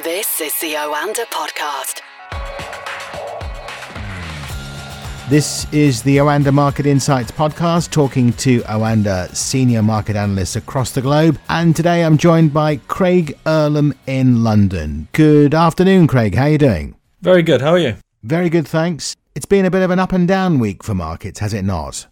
This is the Oanda podcast. This is the Oanda Market Insights podcast, talking to Oanda senior market analysts across the globe. And today I'm joined by Craig Erlam in London. Good afternoon, Craig. How are you doing? Very good. How are you? Very good, thanks. It's been a bit of an up and down week for markets, has it not?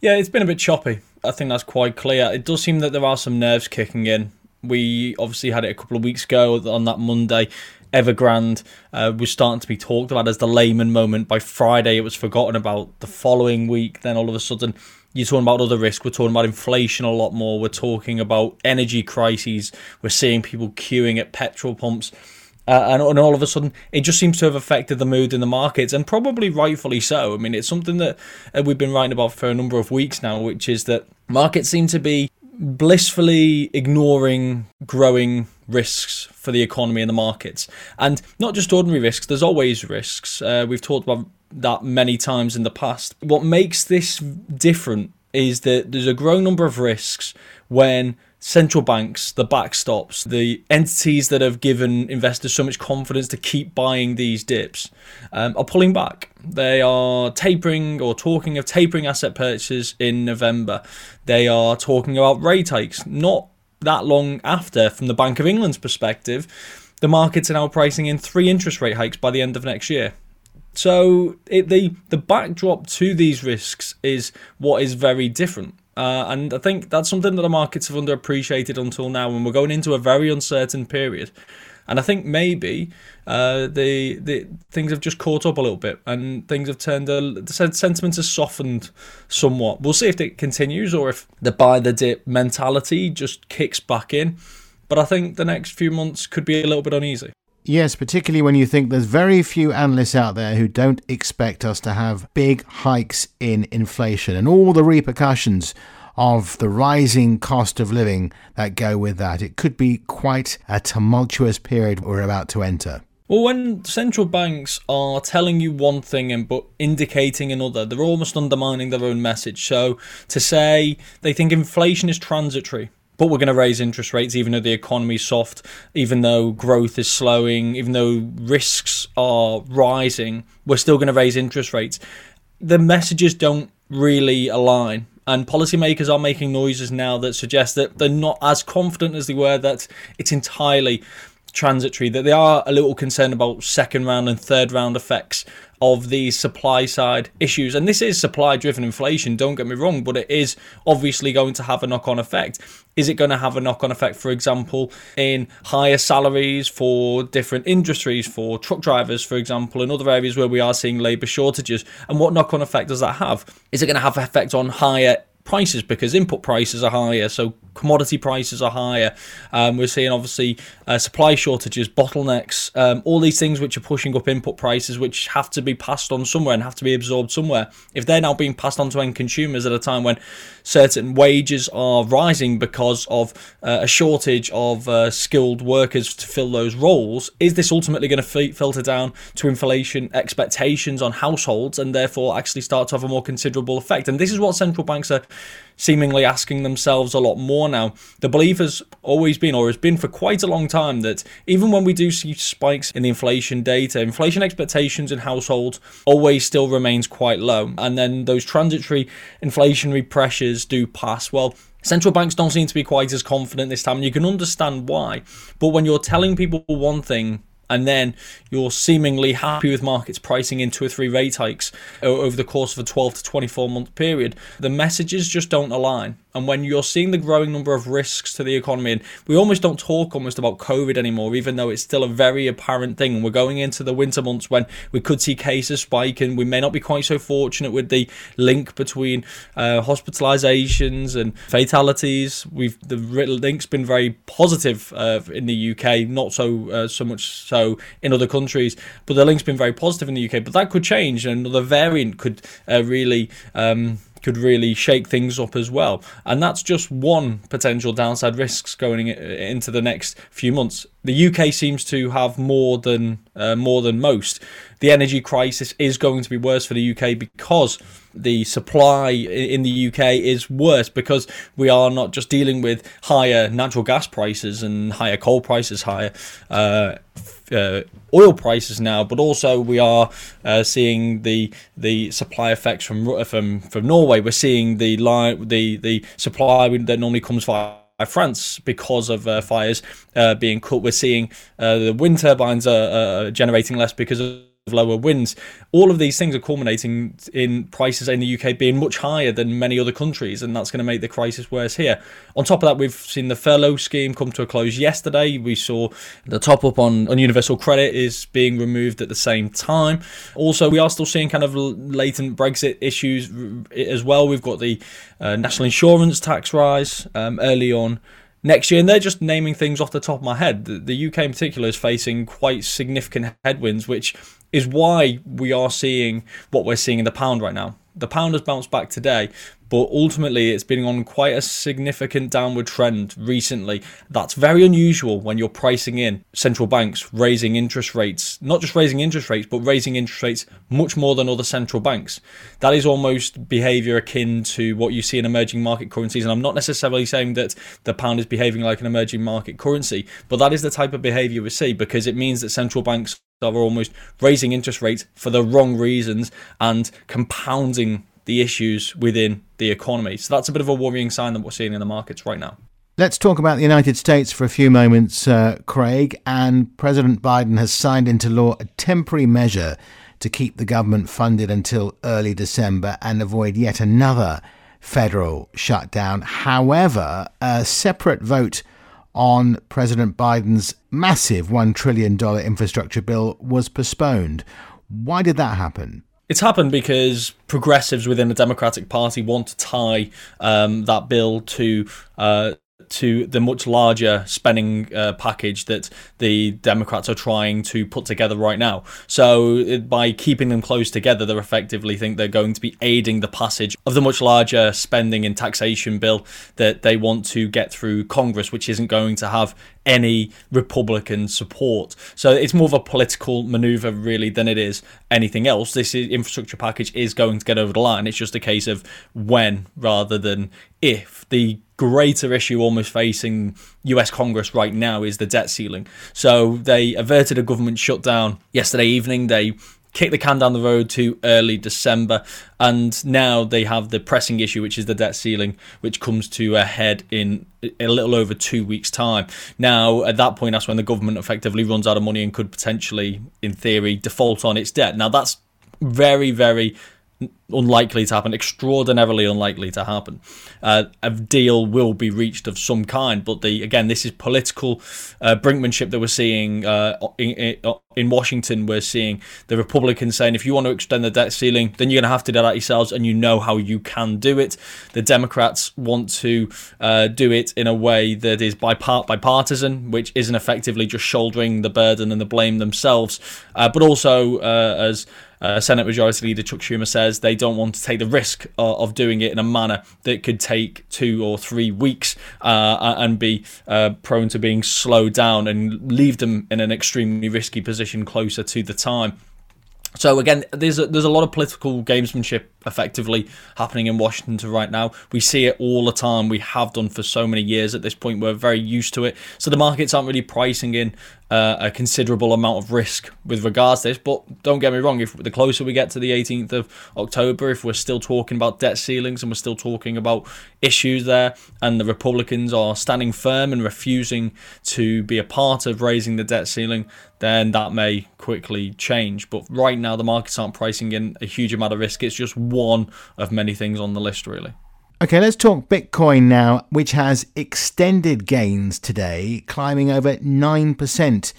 Yeah, it's been a bit choppy. I think that's quite clear. It does seem that there are some nerves kicking in. We obviously had it a couple of weeks ago on that Monday. Evergrande uh, was starting to be talked about as the Lehman moment. By Friday, it was forgotten about. The following week, then all of a sudden, you're talking about other risks. We're talking about inflation a lot more. We're talking about energy crises. We're seeing people queuing at petrol pumps. Uh, and, and, all of a sudden, it just seems to have affected the mood in the markets, and probably rightfully so. I mean, it's something that uh, we've been writing about for a number of weeks now, which is that markets seem to be blissfully ignoring growing risks for the economy and the markets. And not just ordinary risks, there's always risks. Uh, we've talked about that many times in the past. What makes this different is that there's a growing number of risks when central banks, the backstops, the entities that have given investors so much confidence to keep buying these dips um, are pulling back. They are tapering or talking of tapering asset purchases in November. They are talking about rate hikes not that long after, from the Bank of England's perspective. The markets are now pricing in three interest rate hikes by the end of next year. So it, the the backdrop to these risks is what is very different. Uh, and I think that's something that the markets have underappreciated until now, and we're going into a very uncertain period. And I think maybe uh, the the things have just caught up a little bit, and things have turned. A, the sentiment has softened somewhat. We'll see if it continues or if the buy the dip mentality just kicks back in. But I think the next few months could be a little bit uneasy. Yes, particularly when you think there's very few analysts out there who don't expect us to have big hikes in inflation and all the repercussions of the rising cost of living that go with that. It could be quite a tumultuous period we're about to enter. Well, when central banks are telling you one thing and but indicating another, they're almost undermining their own message. So to say they think inflation is transitory, but we're going to raise interest rates even though the economy's soft, even though growth is slowing, even though risks are rising, we're still going to raise interest rates. The messages don't really align. And policymakers are making noises now that suggest that they're not as confident as they were that it's entirely transitory, that they are a little concerned about second round and third round effects of these supply side issues. And this is supply driven inflation, don't get me wrong, but it is obviously going to have a knock on effect. Is it going to have a knock on effect, for example, in higher salaries for different industries, for truck drivers, for example, in other areas where we are seeing labour shortages? And what knock on effect does that have? Is it going to have an effect on higher prices because input prices are higher, so commodity prices are higher. Um, we're seeing obviously uh, supply shortages, bottlenecks, um, all these things which are pushing up input prices, which have to be passed on somewhere and have to be absorbed somewhere. If they're now being passed on to end consumers at a time when certain wages are rising because of uh, a shortage of uh, skilled workers to fill those roles, is this ultimately going to f- filter down to inflation expectations on households and therefore actually start to have a more considerable effect? And this is what central banks are seemingly asking themselves a lot more now. The belief has always been, or has been for quite a long time, that even when we do see spikes in the inflation data, inflation expectations in households always still remains quite low. And then those transitory inflationary pressures do pass. Well, Central banks don't seem to be quite as confident this time, and you can understand why. But when you're telling people one thing and then you're seemingly happy with markets pricing in two or three rate hikes over the course of a 12 to 24 month period, the messages just don't align. And when you're seeing the growing number of risks to the economy, and we almost don't talk almost about COVID anymore, even though it's still a very apparent thing. And we're going into the winter months when we could see cases spike, and we may not be quite so fortunate with the link between uh, hospitalizations and fatalities. We've the link's been very positive uh, in the UK, not so uh, so much so in other countries, but the link's been very positive in the UK. But that could change, and another variant could uh, really. Um, could really shake things up as well. And that's just one potential downside risks going into the next few months. The UK seems to have more than uh, more than most. The energy crisis is going to be worse for the UK because the supply in the UK is worse because we are not just dealing with higher natural gas prices and higher coal prices, higher uh, uh, oil prices now, but also we are uh, seeing the the supply effects from from from Norway. We're seeing the the the supply that normally comes via France because of uh, fires uh, being cut. We're seeing uh, the wind turbines are generating less because of lower winds. All of these things are culminating in prices in the UK being much higher than many other countries, and that's going to make the crisis worse here. On top of that, we've seen the furlough scheme come to a close yesterday. We saw the top up on, on universal credit is being removed at the same time. Also, we are still seeing kind of latent Brexit issues as well. We've got the uh, national insurance tax rise um, early on next year. And they're just naming things off the top of my head. The, UK in particular is facing quite significant headwinds, which is why we are seeing what we're seeing in the pound right now. The pound has bounced back today, but ultimately it's been on quite a significant downward trend recently. That's very unusual when you're pricing in central banks raising interest rates, not just raising interest rates, but raising interest rates much more than other central banks. That is almost behavior akin to what you see in emerging market currencies. And I'm not necessarily saying that the pound is behaving like an emerging market currency, but that is the type of behavior we see because it means that central banks are almost raising interest rates for the wrong reasons and compounding the issues within the economy. So that's a bit of a worrying sign that we're seeing in the markets right now. Let's talk about the United States for a few moments, uh, Craig. And President Biden has signed into law a temporary measure to keep the government funded until early December and avoid yet another federal shutdown. However, a separate vote on President Biden's massive $1 trillion infrastructure bill was postponed. Why did that happen? It's happened because progressives within the Democratic Party want to tie um, that bill to uh, to the much larger spending uh, package that the Democrats are trying to put together right now. So by keeping them close together, they effectively think they're going to be aiding the passage of the much larger spending and taxation bill that they want to get through Congress, which isn't going to have any Republican support. So it's more of a political maneuver, really, than it is anything else. This infrastructure package is going to get over the line. It's just a case of when rather than if. The greater issue almost facing US Congress right now is the debt ceiling. So they averted a government shutdown yesterday evening. They kicked the can down the road to early December, and now they have the pressing issue, which is the debt ceiling, which comes to a head in a little over two weeks' time. Now, at that point, that's when the government effectively runs out of money and could potentially, in theory, default on its debt. Now, that's very, very unlikely to happen, extraordinarily unlikely to happen. Uh, a deal will be reached of some kind, but the again, this is political uh, brinkmanship that we're seeing uh, in, in, Washington. We're seeing the Republicans saying, if you want to extend the debt ceiling, then you're going to have to do that yourselves, and you know how you can do it. The Democrats want to uh, do it in a way that is bipart- bipartisan, which isn't effectively just shouldering the burden and the blame themselves, uh, but also uh, as uh, Senate Majority Leader Chuck Schumer says they don't want to take the risk of, of doing it in a manner that could take two or three weeks uh, and be uh, prone to being slowed down and leave them in an extremely risky position closer to the time. So again, there's a, there's a lot of political gamesmanship effectively happening in Washington right now. We see it all the time. We have done for so many years at this point. We're very used to it. So the markets aren't really pricing in uh, a considerable amount of risk with regards to this. But don't get me wrong, if the closer we get to the 18th of October, if we're still talking about debt ceilings and we're still talking about issues there, and the Republicans are standing firm and refusing to be a part of raising the debt ceiling, then that may quickly change. But right now, the markets aren't pricing in a huge amount of risk. It's just one of many things on the list, really. Okay, let's talk Bitcoin now, which has extended gains today, climbing over 9%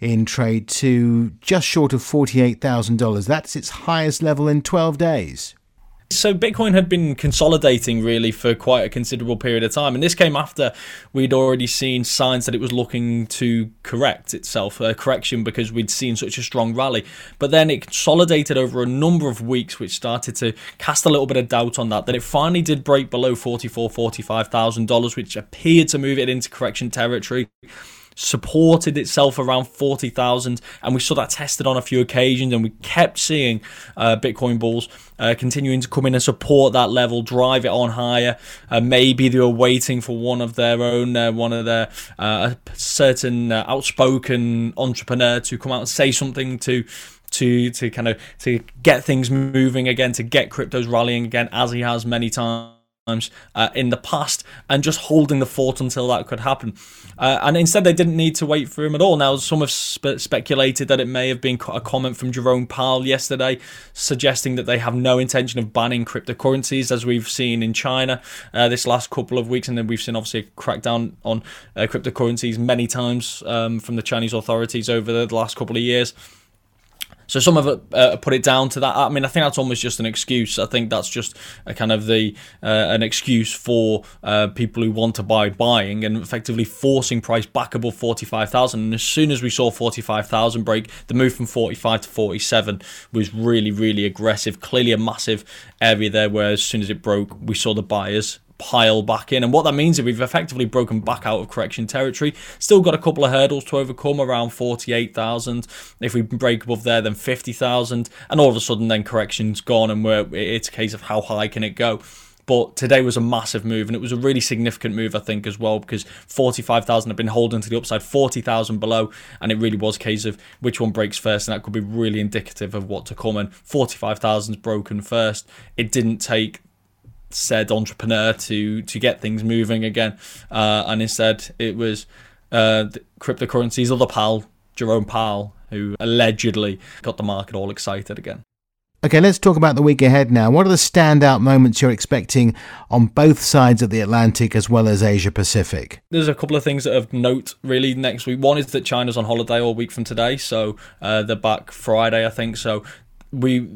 in trade to just short of $48,000. That's its highest level in 12 days. So Bitcoin had been consolidating really for quite a considerable period of time, and this came after we'd already seen signs that it was looking to correct itself, a correction because we'd seen such a strong rally. But then it consolidated over a number of weeks, which started to cast a little bit of doubt on that. Then it finally did break below forty-four, forty-five thousand dollars, which appeared to move it into correction territory supported itself around 40,000 and we saw that tested on a few occasions and we kept seeing uh, Bitcoin bulls uh, continuing to come in and support that level, drive it on higher. Uh, maybe they were waiting for one of their own, uh, one of their uh, certain uh, outspoken entrepreneur to come out and say something to to to kind of to get things moving again, to get cryptos rallying again, as he has many times times uh, in the past and just holding the fort until that could happen. Uh, and instead, they didn't need to wait for him at all. Now, some have spe- speculated that it may have been a comment from Jerome Powell yesterday suggesting that they have no intention of banning cryptocurrencies, as we've seen in China uh, this last couple of weeks. And then we've seen, obviously, a crackdown on uh, cryptocurrencies many times um, from the Chinese authorities over the last couple of years. So some of it uh, put it down to that. I mean, I think that's almost just an excuse. I think that's just a kind of the uh, an excuse for uh, people who want to buy buying and effectively forcing price back above forty five thousand. And as soon as we saw forty five thousand break, the move from forty five to forty seven was really really aggressive. Clearly a massive area there where as soon as it broke, we saw the buyers pile back in. And what that means is we've effectively broken back out of correction territory. Still got a couple of hurdles to overcome around 48,000. If we break above there, then 50,000. And all of a sudden, then correction's gone, and we're, it's a case of how high can it go. But today was a massive move, and it was a really significant move, I think, as well, because 45,000 have been holding to the upside, 40,000 below, and it really was a case of which one breaks first, and that could be really indicative of what to come. And 45,000's broken first. It didn't take said entrepreneur to to get things moving again, uh, and instead it was uh, cryptocurrencies other pal Jerome Powell who allegedly got the market all excited again. Okay, let's talk about the week ahead now. What are the standout moments you're expecting on both sides of the Atlantic as well as Asia Pacific? There's a couple of things that of note really next week. One is that China's on holiday all week from today, so uh, they're back Friday, I think. So we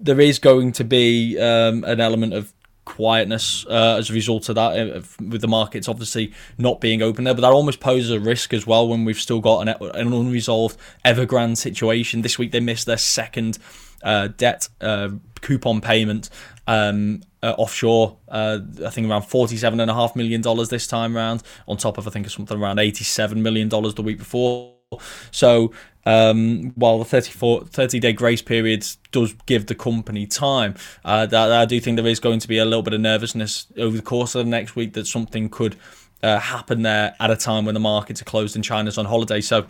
there is going to be um, an element of quietness uh, as a result of that, uh, with the markets obviously not being open there. But that almost poses a risk as well when we've still got an, an unresolved Evergrande situation. This week they missed their second uh, debt uh, coupon payment um, uh, offshore. Uh, I think around forty-seven and a half million dollars this time around, on top of I think something around eighty-seven million dollars the week before. So um, while the 34, 30 day grace period does give the company time, uh, that, I do think there is going to be a little bit of nervousness over the course of the next week that something could uh, happen there at a time when the markets are closed and China's on holiday. So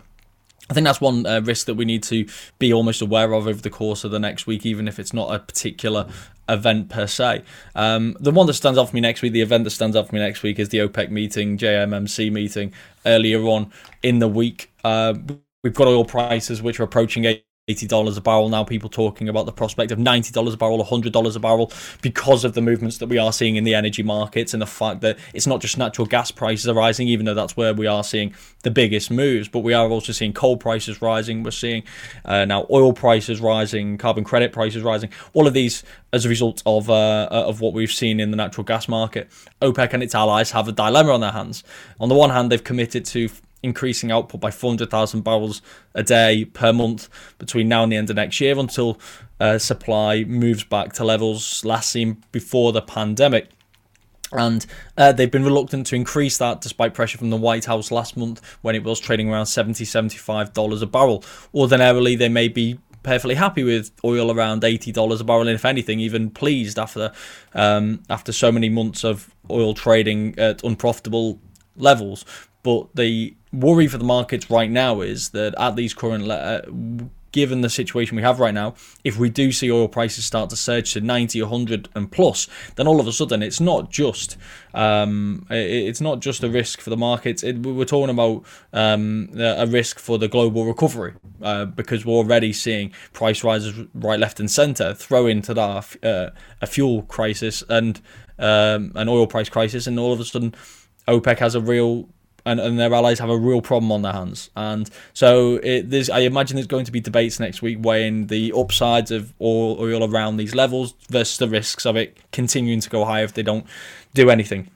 I think that's one uh, risk that we need to be almost aware of over the course of the next week, even if it's not a particular event per se. Um, the one that stands out for me next week, the event that stands out for me next week, is the OPEC meeting, JMMC meeting earlier on in the week. Uh, we've got oil prices which are approaching $80 a barrel now people talking about the prospect of $90 a barrel $100 a barrel because of the movements that we are seeing in the energy markets and the fact that it's not just natural gas prices are rising even though that's where we are seeing the biggest moves but we are also seeing coal prices rising. We're seeing uh, now oil prices rising carbon credit prices rising. All of these as a result of uh, of what we've seen in the natural gas market. OPEC and its allies have a dilemma on their hands. On the one hand they've committed to increasing output by 400,000 barrels a day per month between now and the end of next year until uh, supply moves back to levels last seen before the pandemic. And uh, they've been reluctant to increase that despite pressure from the White House last month when it was trading around 70 $75 a barrel. Ordinarily, they may be perfectly happy with oil around eighty dollars a barrel, and if anything, even pleased after um, after so many months of oil trading at unprofitable levels. But the worry for the markets right now is that at these current, uh, given the situation we have right now, if we do see oil prices start to surge to 90, 100 and plus, then all of a sudden it's not just um, it's not just a risk for the markets. It, we're talking about um, a risk for the global recovery uh, because we're already seeing price rises right, left, and centre. Throw into that uh, a fuel crisis and um, an oil price crisis, and all of a sudden OPEC has a real and, and their allies have a real problem on their hands. And so it, there's, I imagine there's going to be debates next week weighing the upsides of oil, oil around these levels versus the risks of it continuing to go higher if they don't do anything.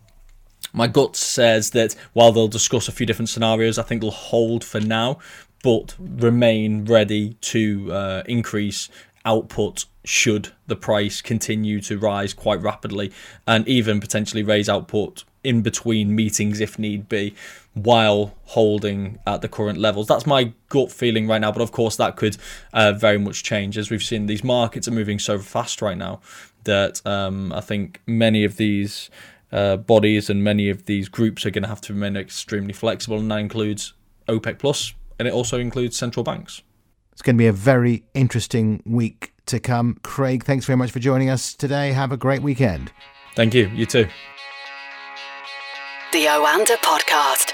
My gut says that while they'll discuss a few different scenarios, I think they'll hold for now, but remain ready to uh, increase output should the price continue to rise quite rapidly and even potentially raise output in between meetings if need be while holding at the current levels. That's my gut feeling right now, but of course that could uh, very much change as we've seen these markets are moving so fast right now that um, I think many of these uh, bodies and many of these groups are going to have to remain extremely flexible, and that includes OPEC Plus, and it also includes central banks. It's going to be a very interesting week to come. Craig, thanks very much for joining us today. Have a great weekend. Thank you. You too. The Oanda Podcast.